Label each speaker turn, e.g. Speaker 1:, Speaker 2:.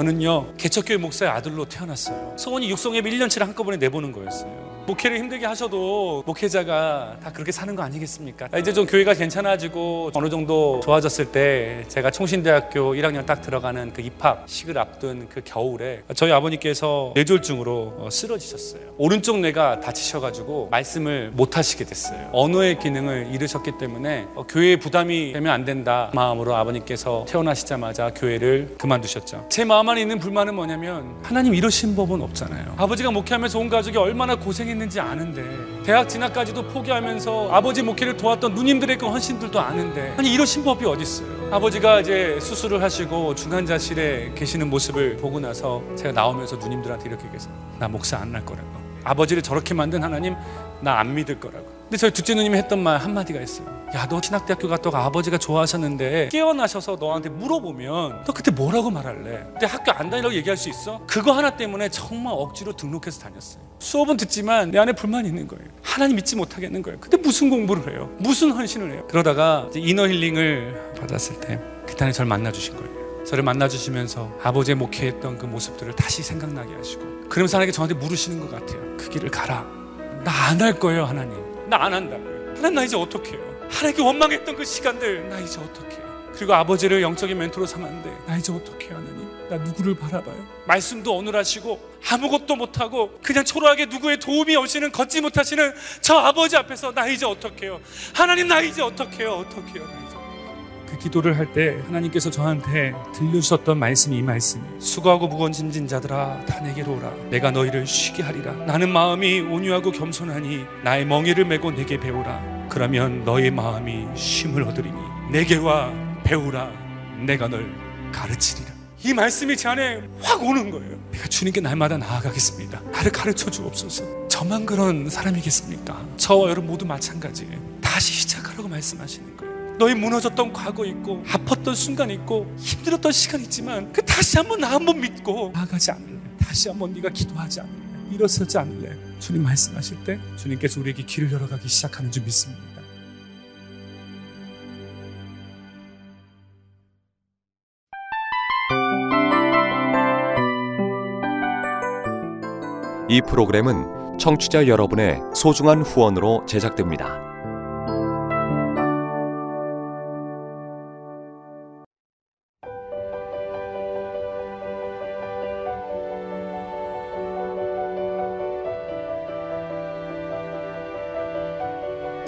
Speaker 1: 저는요 개척교회 목사의 아들로 태어났어요. 소원이 육성예배 1년치를 한꺼번에 내보는 거였어요. 목회를 힘들게 하셔도 목회자가 다 그렇게 사는 거 아니겠습니까? 이제 좀 교회가 괜찮아지고 어느 정도 좋아졌을 때 제가 총신대학교 1학년 딱 들어가는 그 입학식을 앞둔 그 겨울에 저희 아버님께서 뇌졸중으로 어, 쓰러지셨어요. 오른쪽 뇌가 다치셔가지고 말씀을 못 하시게 됐어요. 언어의 기능을 잃으셨기 때문에 어, 교회에 부담이 되면 안 된다 마음으로 아버님께서 태어나시자마자 교회를 그만두셨죠. 제 마음 안에 있는 불만은 뭐냐면 하나님 이러신 법은 없잖아요. 아버지가 목회하면서 온 가족이 얼마나 고생했는지 아는데 대학 진학까지도 포기하면서 아버지 목회를 도왔던 누님들의 그 헌신들도 아는데 아니 이러신 법이 어딨어요. 아버지가 이제 수술을 하시고 중환자실에 계시는 모습을 보고 나서 제가 나오면서 누님들한테 이렇게 얘기해서 나 목사 안 날 거라고 아버지를 저렇게 만든 하나님 나 안 믿을 거라고 근데 저희 둘째 누님이 했던 말 한마디가 있어요 야너 진학대학교 갔다가 아버지가 좋아하셨는데 깨어나셔서 너한테 물어보면 너 그때 뭐라고 말할래? 근데 학교 안 다니라고 얘기할 수 있어? 그거 하나 때문에 정말 억지로 등록해서 다녔어요 수업은 듣지만 내 안에 불만이 있는 거예요 하나님 믿지 못하겠는 거예요 근데 무슨 공부를 해요? 무슨 헌신을 해요? 그러다가 이너 힐링을 받았을 때 그때는 저를 만나 주신 거예요 저를 만나주시면서 아버지의 목회했던 그 모습들을 다시 생각나게 하시고 그러면서 하나님께 저한테 물으시는 것 같아요. 그 길을 가라. 나 안 할 거예요 하나님. 나 안 한다고요. 하나님 나 이제 어떻게 해요? 하나님께 원망했던 그 시간들 나 이제 어떻게 해요? 그리고 아버지를 영적인 멘토로 삼았는데 나 이제 어떻게 해요 하나님? 나 누구를 바라봐요? 말씀도 어눌하시고 아무것도 못하고 그냥 초라하게 누구의 도움이 없이는 걷지 못하시는 저 아버지 앞에서 나 이제 어떻게 해요? 하나님 나 이제 어떻게 해요? 어떻게 해요 나 이제 그 기도를 할 때 하나님께서 저한테 들려주셨던 말씀이 이 말씀이에요. 수고하고 무거운 짐진 자들아 다 내게로 오라. 내가 너희를 쉬게 하리라. 나는 마음이 온유하고 겸손하니 나의 멍에를 메고 내게 배우라. 그러면 너의 마음이 쉼을 얻으리니 내게 와 배우라. 내가 널 가르치리라. 이 말씀이 제 안에 확 오는 거예요. 내가 주님께 날마다 나아가겠습니다. 나를 가르쳐 주옵소서. 저만 그런 사람이겠습니까? 저와 여러분 모두 마찬가지예요. 다시 시작하라고 말씀하시는 거예요. 너희 무너졌던 과거 있고 아팠던 순간 있고 힘들었던 시간 있지만 그 다시 한번 나 한번 믿고 나아가지 않을래. 다시 한번 네가 기도하지 않을래. 일어서지 않을래. 주님 말씀하실 때 주님께서 우리에게 길을 열어가기 시작하는 줄 믿습니다.
Speaker 2: 이 프로그램은 청취자 여러분의 소중한 후원으로 제작됩니다.